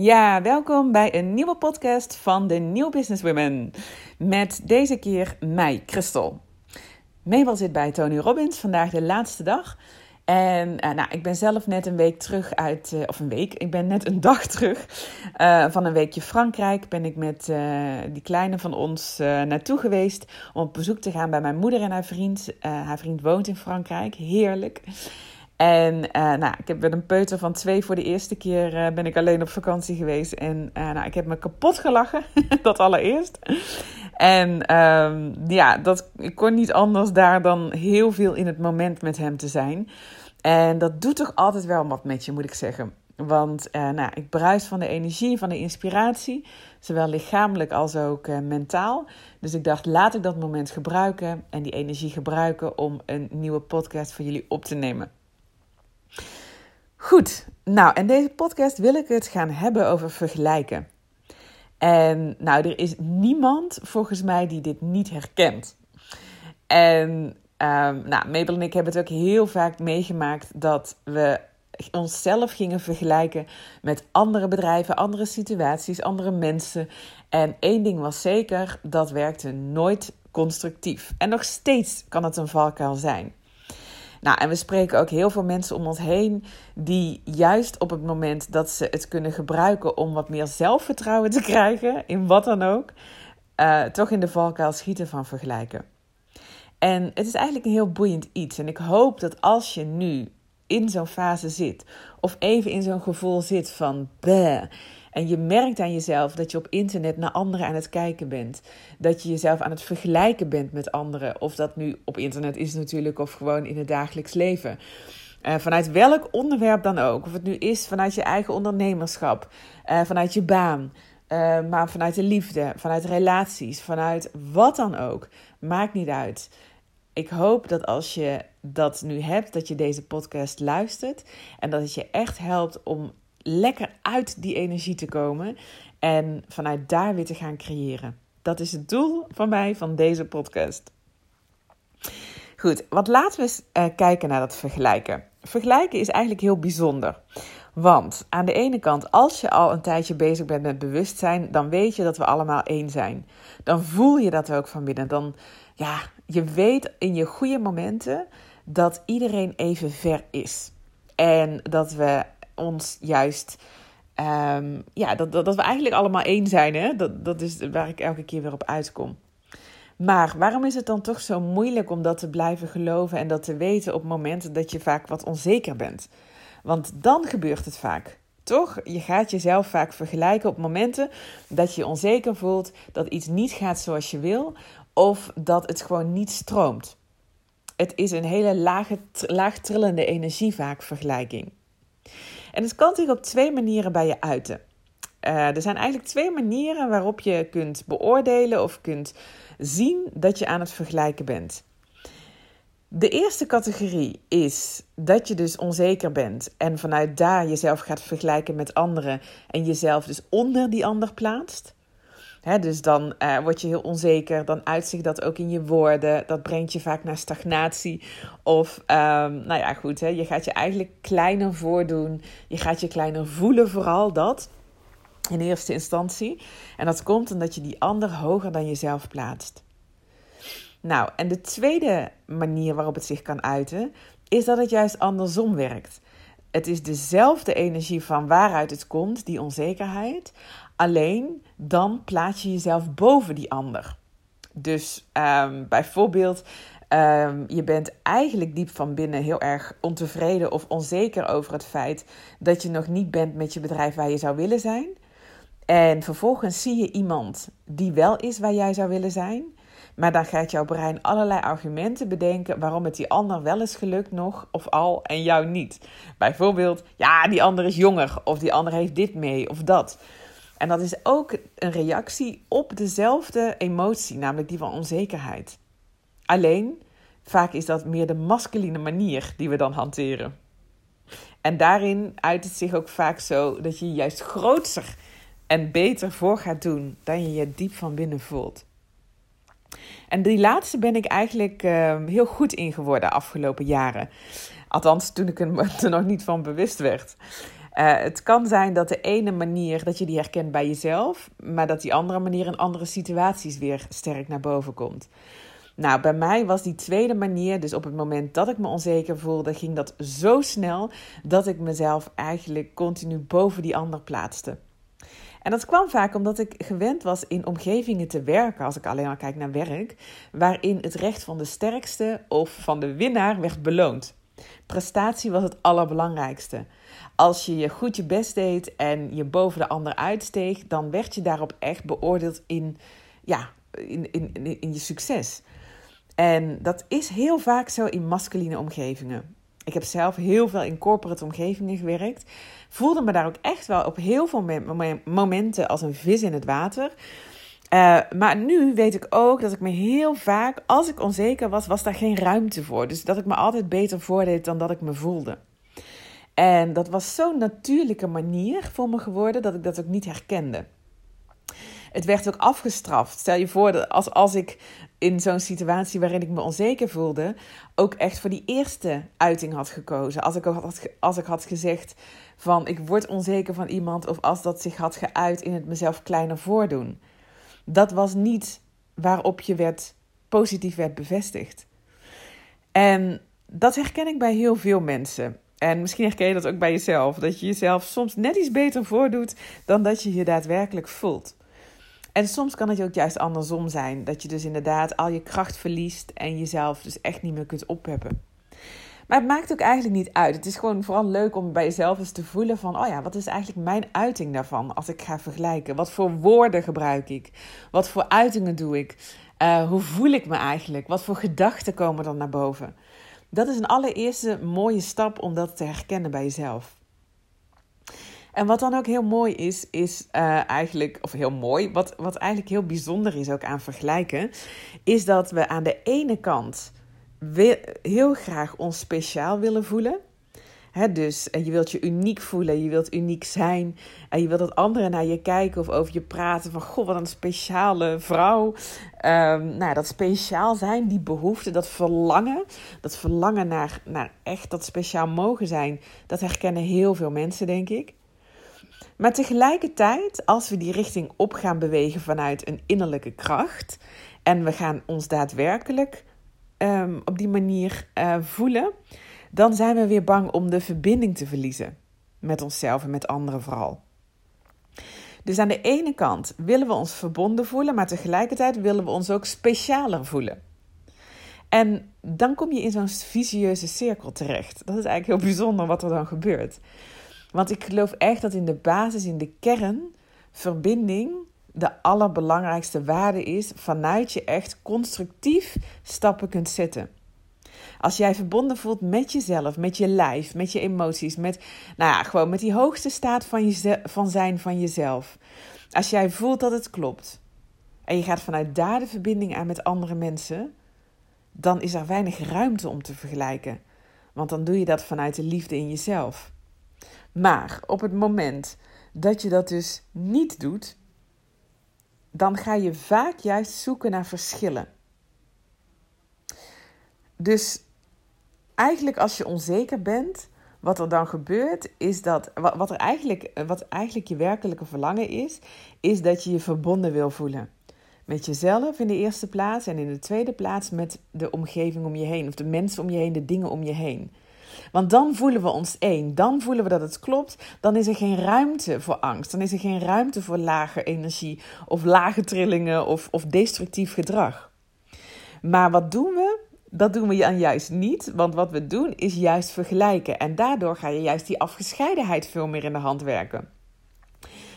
Ja, welkom bij een nieuwe podcast van de New Business Women. Met deze keer mij, Christel. Mabel zit bij Tony Robbins, vandaag de laatste dag. En uh, nou, ik ben zelf net een week terug uit, uh, of een week, ik ben net een dag terug uh, van een weekje Frankrijk. Ben ik met die kleine van ons naartoe geweest om op bezoek te gaan bij mijn moeder en haar vriend. haar vriend woont in Frankrijk, heerlijk. En nou, ik heb met een peuter van twee voor de eerste keer ben ik alleen op vakantie geweest. En nou, ik heb me kapot gelachen, dat allereerst. En um, ja, dat, ik kon niet anders daar dan heel veel in het moment met hem te zijn. En dat doet toch altijd wel wat met je, moet ik zeggen. Want nou, ik bruis van de energie, van de inspiratie, zowel lichamelijk als ook mentaal. Dus ik dacht, laat ik dat moment gebruiken en die energie gebruiken om een nieuwe podcast voor jullie op te nemen. Goed, nou, en deze podcast wil ik het gaan hebben over vergelijken. En nou, er is niemand volgens mij die dit niet herkent. En um, nou, Mabel en ik hebben het ook heel vaak meegemaakt dat we onszelf gingen vergelijken met andere bedrijven, andere situaties, andere mensen. En één ding was zeker, dat werkte nooit constructief. En nog steeds kan het een valkuil zijn. Nou, en we spreken ook heel veel mensen om ons heen die juist op het moment dat ze het kunnen gebruiken om wat meer zelfvertrouwen te krijgen, in wat dan ook, uh, toch in de valkuil schieten van vergelijken. En het is eigenlijk een heel boeiend iets. En ik hoop dat als je nu in zo'n fase zit, of even in zo'n gevoel zit van bleh, en je merkt aan jezelf dat je op internet naar anderen aan het kijken bent. Dat je jezelf aan het vergelijken bent met anderen. Of dat nu op internet is natuurlijk, of gewoon in het dagelijks leven. Uh, vanuit welk onderwerp dan ook. Of het nu is vanuit je eigen ondernemerschap, uh, vanuit je baan, uh, maar vanuit de liefde, vanuit relaties, vanuit wat dan ook. Maakt niet uit. Ik hoop dat als je dat nu hebt, dat je deze podcast luistert en dat het je echt helpt om lekker uit die energie te komen en vanuit daar weer te gaan creëren. Dat is het doel van mij van deze podcast. Goed, wat laten we eens uh, kijken naar dat vergelijken. Vergelijken is eigenlijk heel bijzonder. Want aan de ene kant, als je al een tijdje bezig bent met bewustzijn, dan weet je dat we allemaal één zijn. Dan voel je dat ook van binnen. Dan, ja, je weet in je goede momenten dat iedereen even ver is. En dat we ons juist. Um, ja, dat, dat, we eigenlijk allemaal één zijn. Hè? Dat, dat is waar ik elke keer weer op uitkom. Maar waarom is het dan toch zo moeilijk om dat te blijven geloven en dat te weten op momenten dat je vaak wat onzeker bent? Want dan gebeurt het vaak. Toch? Je gaat jezelf vaak vergelijken op momenten dat je je onzeker voelt, dat iets niet gaat zoals je wil, of dat het gewoon niet stroomt. Het is een hele lage, laag trillende energie vaak vergelijking. En het kan zich op twee manieren bij je uiten. Uh, er zijn eigenlijk twee manieren waarop je kunt beoordelen of kunt zien dat je aan het vergelijken bent. De eerste categorie is dat je dus onzeker bent en vanuit daar jezelf gaat vergelijken met anderen en jezelf dus onder die ander plaatst dus dan uh, word je heel onzeker, dan uitzicht dat ook in je woorden. Dat brengt je vaak naar stagnatie. Of, um, nou ja, goed, je gaat je eigenlijk kleiner voordoen. Je gaat je kleiner voelen, vooral dat in eerste instantie. En dat komt omdat je die ander hoger dan jezelf plaatst. Nou, en de tweede manier waarop het zich kan uiten, is dat het juist andersom werkt. Het is dezelfde energie van waaruit het komt, die onzekerheid. Alleen dan plaats je jezelf boven die ander. Dus um, bijvoorbeeld, um, je bent eigenlijk diep van binnen heel erg ontevreden of onzeker over het feit dat je nog niet bent met je bedrijf waar je zou willen zijn. En vervolgens zie je iemand die wel is waar jij zou willen zijn. Maar dan gaat jouw brein allerlei argumenten bedenken waarom het die ander wel is gelukt nog of al en jou niet. Bijvoorbeeld, ja, die ander is jonger of die ander heeft dit mee of dat. En dat is ook een reactie op dezelfde emotie, namelijk die van onzekerheid. Alleen, vaak is dat meer de masculine manier die we dan hanteren. En daarin uit het zich ook vaak zo dat je juist groter en beter voor gaat doen dan je je diep van binnen voelt. En die laatste ben ik eigenlijk uh, heel goed in geworden de afgelopen jaren. Althans, toen ik er nog niet van bewust werd. Uh, het kan zijn dat de ene manier dat je die herkent bij jezelf, maar dat die andere manier in andere situaties weer sterk naar boven komt. Nou, bij mij was die tweede manier, dus op het moment dat ik me onzeker voelde, ging dat zo snel dat ik mezelf eigenlijk continu boven die ander plaatste. En dat kwam vaak omdat ik gewend was in omgevingen te werken, als ik alleen al kijk naar werk, waarin het recht van de sterkste of van de winnaar werd beloond. Prestatie was het allerbelangrijkste. Als je je goed je best deed en je boven de ander uitsteeg, dan werd je daarop echt beoordeeld in, ja, in, in, in je succes. En dat is heel vaak zo in masculine omgevingen. Ik heb zelf heel veel in corporate omgevingen gewerkt. Voelde me daar ook echt wel op heel veel momenten als een vis in het water. Uh, maar nu weet ik ook dat ik me heel vaak, als ik onzeker was, was daar geen ruimte voor. Dus dat ik me altijd beter voordeed dan dat ik me voelde. En dat was zo'n natuurlijke manier voor me geworden dat ik dat ook niet herkende. Het werd ook afgestraft. Stel je voor dat als, als ik in zo'n situatie waarin ik me onzeker voelde, ook echt voor die eerste uiting had gekozen. Als ik, had, als ik had gezegd van ik word onzeker van iemand, of als dat zich had geuit in het mezelf kleiner voordoen. Dat was niet waarop je werd, positief werd bevestigd. En dat herken ik bij heel veel mensen. En misschien herken je dat ook bij jezelf. Dat je jezelf soms net iets beter voordoet dan dat je je daadwerkelijk voelt. En soms kan het ook juist andersom zijn. Dat je dus inderdaad al je kracht verliest en jezelf dus echt niet meer kunt opheppen. Maar het maakt ook eigenlijk niet uit. Het is gewoon vooral leuk om bij jezelf eens te voelen van... oh ja, wat is eigenlijk mijn uiting daarvan als ik ga vergelijken? Wat voor woorden gebruik ik? Wat voor uitingen doe ik? Uh, hoe voel ik me eigenlijk? Wat voor gedachten komen er naar boven? Dat is een allereerste mooie stap om dat te herkennen bij jezelf. En wat dan ook heel mooi is, is uh, eigenlijk, of heel mooi, wat, wat eigenlijk heel bijzonder is ook aan vergelijken, is dat we aan de ene kant heel graag ons speciaal willen voelen. Dus en je wilt je uniek voelen, je wilt uniek zijn. En je wilt dat anderen naar je kijken of over je praten. Van goh, wat een speciale vrouw. Um, nou, dat speciaal zijn, die behoefte, dat verlangen. Dat verlangen naar, naar echt dat speciaal mogen zijn. Dat herkennen heel veel mensen, denk ik. Maar tegelijkertijd, als we die richting op gaan bewegen vanuit een innerlijke kracht. En we gaan ons daadwerkelijk um, op die manier uh, voelen. Dan zijn we weer bang om de verbinding te verliezen. Met onszelf en met anderen vooral. Dus aan de ene kant willen we ons verbonden voelen, maar tegelijkertijd willen we ons ook specialer voelen. En dan kom je in zo'n visieuze cirkel terecht. Dat is eigenlijk heel bijzonder wat er dan gebeurt. Want ik geloof echt dat in de basis, in de kern, verbinding de allerbelangrijkste waarde is vanuit je echt constructief stappen kunt zetten. Als jij verbonden voelt met jezelf, met je lijf, met je emoties, met, nou ja, gewoon met die hoogste staat van, je, van zijn van jezelf. Als jij voelt dat het klopt en je gaat vanuit daar de verbinding aan met andere mensen, dan is er weinig ruimte om te vergelijken. Want dan doe je dat vanuit de liefde in jezelf. Maar op het moment dat je dat dus niet doet, dan ga je vaak juist zoeken naar verschillen. Dus eigenlijk als je onzeker bent, wat er dan gebeurt, is dat wat, er eigenlijk, wat eigenlijk je werkelijke verlangen is, is dat je je verbonden wil voelen. Met jezelf in de eerste plaats en in de tweede plaats met de omgeving om je heen, of de mensen om je heen, de dingen om je heen. Want dan voelen we ons één. Dan voelen we dat het klopt. Dan is er geen ruimte voor angst. Dan is er geen ruimte voor lage energie of lage trillingen of, of destructief gedrag. Maar wat doen we? Dat doen we dan juist niet, want wat we doen is juist vergelijken. En daardoor ga je juist die afgescheidenheid veel meer in de hand werken.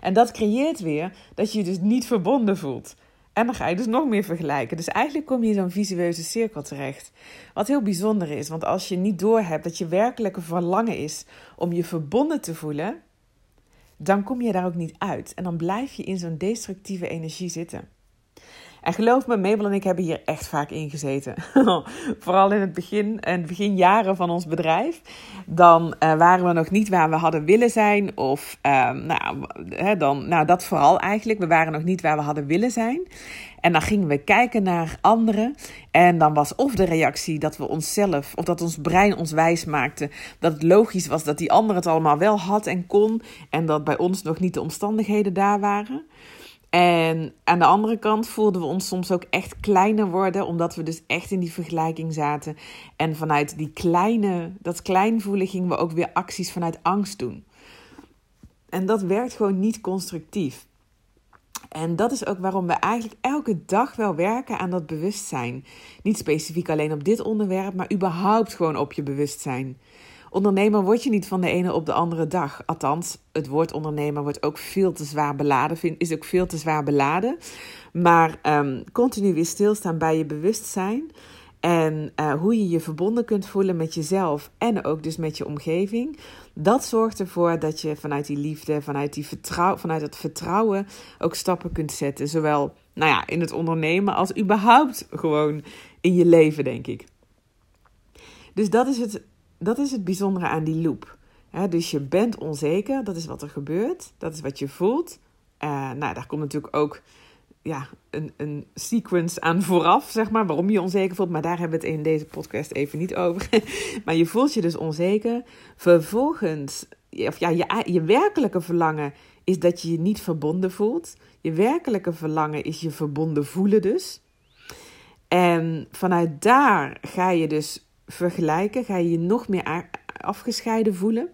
En dat creëert weer dat je je dus niet verbonden voelt. En dan ga je dus nog meer vergelijken. Dus eigenlijk kom je in zo'n visueuze cirkel terecht. Wat heel bijzonder is, want als je niet doorhebt dat je werkelijke verlangen is om je verbonden te voelen, dan kom je daar ook niet uit. En dan blijf je in zo'n destructieve energie zitten. En geloof me, Mabel en ik hebben hier echt vaak in gezeten. Vooral in het begin, en beginjaren van ons bedrijf. Dan uh, waren we nog niet waar we hadden willen zijn. Of uh, nou, hè, dan, nou, dat vooral eigenlijk. We waren nog niet waar we hadden willen zijn. En dan gingen we kijken naar anderen. En dan was of de reactie dat we onszelf, of dat ons brein ons wijs maakte. Dat het logisch was dat die ander het allemaal wel had en kon. En dat bij ons nog niet de omstandigheden daar waren. En aan de andere kant voelden we ons soms ook echt kleiner worden, omdat we dus echt in die vergelijking zaten. En vanuit die kleine, dat klein voelen gingen we ook weer acties vanuit angst doen. En dat werkt gewoon niet constructief. En dat is ook waarom we eigenlijk elke dag wel werken aan dat bewustzijn. Niet specifiek alleen op dit onderwerp, maar überhaupt gewoon op je bewustzijn. Ondernemer word je niet van de ene op de andere dag. Althans, het woord ondernemer wordt ook veel te zwaar beladen, is ook veel te zwaar beladen. Maar um, continu weer stilstaan bij je bewustzijn. En uh, hoe je je verbonden kunt voelen met jezelf en ook dus met je omgeving. Dat zorgt ervoor dat je vanuit die liefde, vanuit, die vertrouw, vanuit het vertrouwen ook stappen kunt zetten. Zowel nou ja, in het ondernemen als überhaupt gewoon in je leven, denk ik. Dus dat is het, dat is het bijzondere aan die loop. dus je bent onzeker, dat is wat er gebeurt, dat is wat je voelt. Uh, nou, daar komt natuurlijk ook ja, een, een sequence aan vooraf, zeg maar, waarom je onzeker voelt. Maar daar hebben we het in deze podcast even niet over. maar je voelt je dus onzeker. Vervolgens, of ja, je, je werkelijke verlangen is dat je je niet verbonden voelt. Je werkelijke verlangen is je verbonden voelen dus. En vanuit daar ga je dus vergelijken, ga je je nog meer afgescheiden voelen.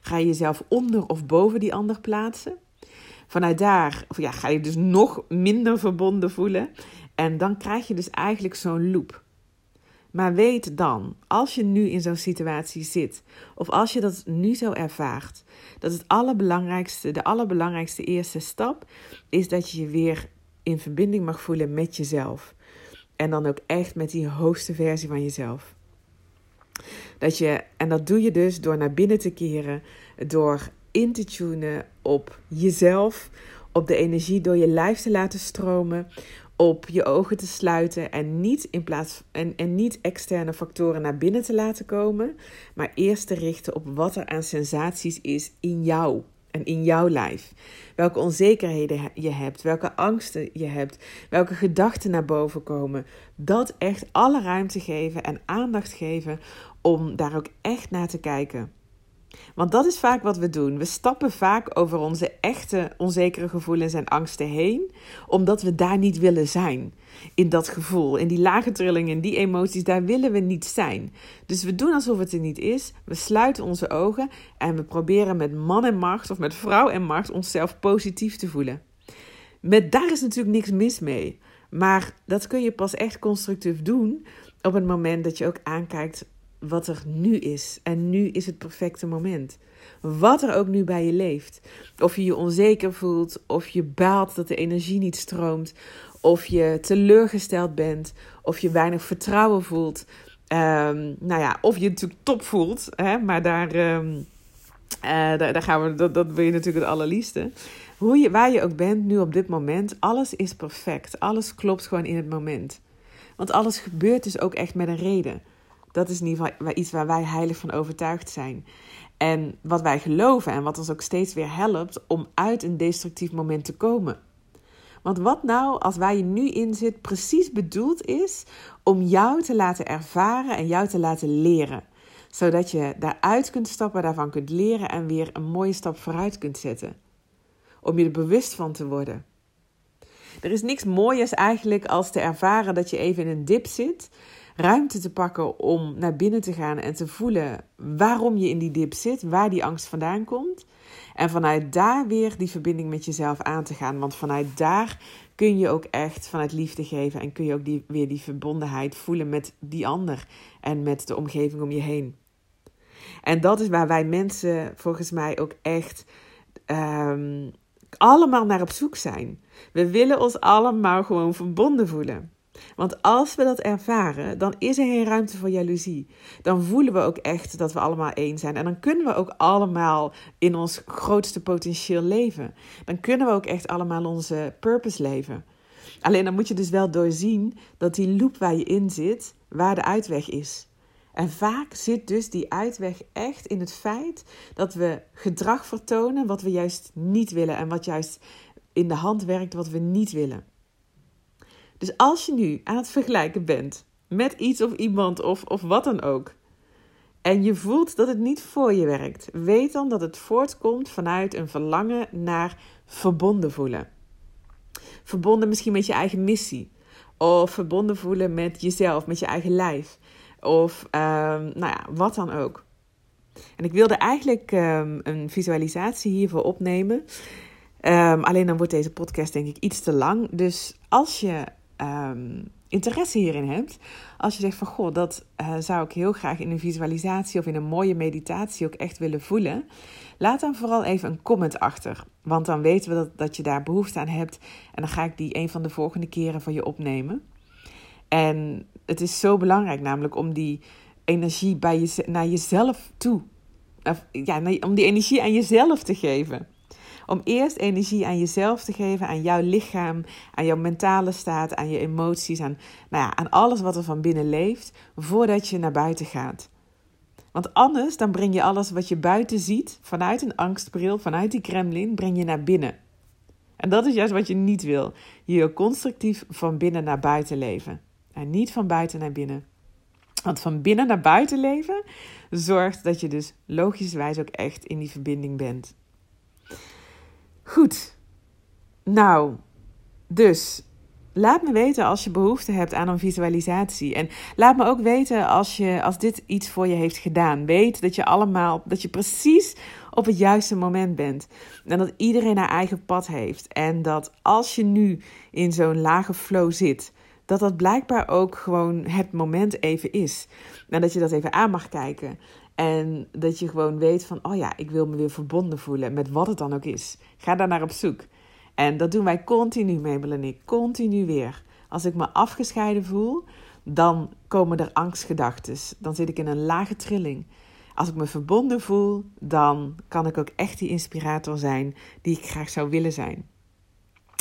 Ga je jezelf onder of boven die ander plaatsen. Vanuit daar ja, ga je dus nog minder verbonden voelen. En dan krijg je dus eigenlijk zo'n loop. Maar weet dan, als je nu in zo'n situatie zit, of als je dat nu zo ervaart, dat het allerbelangrijkste, de allerbelangrijkste eerste stap is dat je je weer in verbinding mag voelen met jezelf. En dan ook echt met die hoogste versie van jezelf. Dat je, en dat doe je dus door naar binnen te keren, door in te tunen op jezelf, op de energie door je lijf te laten stromen, op je ogen te sluiten en niet, in plaats, en, en niet externe factoren naar binnen te laten komen, maar eerst te richten op wat er aan sensaties is in jou en in jouw lijf. Welke onzekerheden je hebt, welke angsten je hebt, welke gedachten naar boven komen. Dat echt alle ruimte geven en aandacht geven om daar ook echt naar te kijken. Want dat is vaak wat we doen. We stappen vaak over onze echte onzekere gevoelens en angsten heen, omdat we daar niet willen zijn. In dat gevoel, in die lage trillingen, in die emoties, daar willen we niet zijn. Dus we doen alsof het er niet is. We sluiten onze ogen en we proberen met man en macht of met vrouw en macht onszelf positief te voelen. Met daar is natuurlijk niks mis mee. Maar dat kun je pas echt constructief doen op het moment dat je ook aankijkt wat er nu is. En nu is het perfecte moment. Wat er ook nu bij je leeft. Of je je onzeker voelt, of je baalt dat de energie niet stroomt, of je teleurgesteld bent, of je weinig vertrouwen voelt. Um, nou ja, of je natuurlijk top voelt, hè, maar daar, um, uh, daar, daar, gaan we, dat, dat wil je natuurlijk het allerliefste. Hoe je, waar je ook bent nu op dit moment, alles is perfect. Alles klopt gewoon in het moment. Want alles gebeurt dus ook echt met een reden. Dat is in ieder geval iets waar wij heilig van overtuigd zijn. En wat wij geloven en wat ons ook steeds weer helpt om uit een destructief moment te komen. Want wat nou als waar je nu in zit precies bedoeld is om jou te laten ervaren en jou te laten leren? Zodat je daaruit kunt stappen, daarvan kunt leren en weer een mooie stap vooruit kunt zetten. Om je er bewust van te worden. Er is niks mooiers eigenlijk als te ervaren dat je even in een dip zit ruimte te pakken om naar binnen te gaan en te voelen waarom je in die dip zit, waar die angst vandaan komt. En vanuit daar weer die verbinding met jezelf aan te gaan. Want vanuit daar kun je ook echt vanuit liefde geven en kun je ook die, weer die verbondenheid voelen met die ander en met de omgeving om je heen. En dat is waar wij mensen volgens mij ook echt um, allemaal naar op zoek zijn. We willen ons allemaal gewoon verbonden voelen. Want als we dat ervaren, dan is er geen ruimte voor jaloezie. Dan voelen we ook echt dat we allemaal één zijn. En dan kunnen we ook allemaal in ons grootste potentieel leven. Dan kunnen we ook echt allemaal onze purpose leven. Alleen dan moet je dus wel doorzien dat die loop waar je in zit, waar de uitweg is. En vaak zit dus die uitweg echt in het feit dat we gedrag vertonen wat we juist niet willen en wat juist in de hand werkt wat we niet willen. Dus als je nu aan het vergelijken bent met iets of iemand of, of wat dan ook, en je voelt dat het niet voor je werkt, weet dan dat het voortkomt vanuit een verlangen naar verbonden voelen. Verbonden misschien met je eigen missie, of verbonden voelen met jezelf, met je eigen lijf, of ehm, nou ja, wat dan ook. En ik wilde eigenlijk um, een visualisatie hiervoor opnemen. Um, alleen dan wordt deze podcast denk ik iets te lang. Dus als je um, interesse hierin hebt, als je zegt van goh, dat uh, zou ik heel graag in een visualisatie of in een mooie meditatie ook echt willen voelen, laat dan vooral even een comment achter. Want dan weten we dat, dat je daar behoefte aan hebt en dan ga ik die een van de volgende keren van je opnemen. En het is zo belangrijk namelijk om die energie bij je, naar jezelf toe, ja, om die energie aan jezelf te geven. Om eerst energie aan jezelf te geven, aan jouw lichaam, aan jouw mentale staat, aan je emoties, aan, nou ja, aan alles wat er van binnen leeft, voordat je naar buiten gaat. Want anders dan breng je alles wat je buiten ziet, vanuit een angstbril, vanuit die Kremlin, breng je naar binnen. En dat is juist wat je niet wil. Je wil constructief van binnen naar buiten leven. En niet van buiten naar binnen. Want van binnen naar buiten leven zorgt dat je dus logischwijs ook echt in die verbinding bent. Goed. Nou, dus laat me weten als je behoefte hebt aan een visualisatie. En laat me ook weten als, je, als dit iets voor je heeft gedaan. Weet dat je allemaal, dat je precies op het juiste moment bent. En dat iedereen haar eigen pad heeft. En dat als je nu in zo'n lage flow zit, dat dat blijkbaar ook gewoon het moment even is. En dat je dat even aan mag kijken. En dat je gewoon weet van, oh ja, ik wil me weer verbonden voelen met wat het dan ook is. Ga daar naar op zoek. En dat doen wij continu, Mabel en continu weer. Als ik me afgescheiden voel, dan komen er angstgedachten. Dan zit ik in een lage trilling. Als ik me verbonden voel, dan kan ik ook echt die inspirator zijn die ik graag zou willen zijn.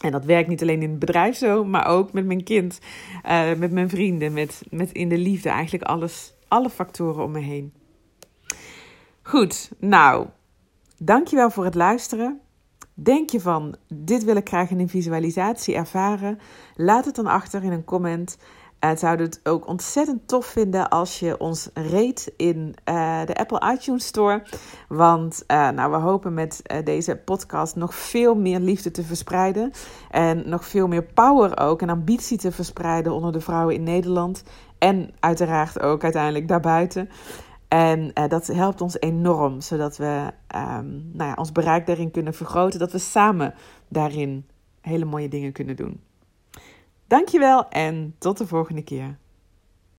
En dat werkt niet alleen in het bedrijf zo, maar ook met mijn kind, uh, met mijn vrienden, met, met in de liefde. Eigenlijk alles, alle factoren om me heen. Goed, nou, dankjewel voor het luisteren. Denk je van, dit wil ik graag in een visualisatie ervaren? Laat het dan achter in een comment. En zouden het ook ontzettend tof vinden als je ons rate in uh, de Apple iTunes Store. Want uh, nou, we hopen met deze podcast nog veel meer liefde te verspreiden. En nog veel meer power ook en ambitie te verspreiden onder de vrouwen in Nederland. En uiteraard ook uiteindelijk daarbuiten. En uh, dat helpt ons enorm, zodat we um, nou ja, ons bereik daarin kunnen vergroten. Dat we samen daarin hele mooie dingen kunnen doen. Dankjewel en tot de volgende keer.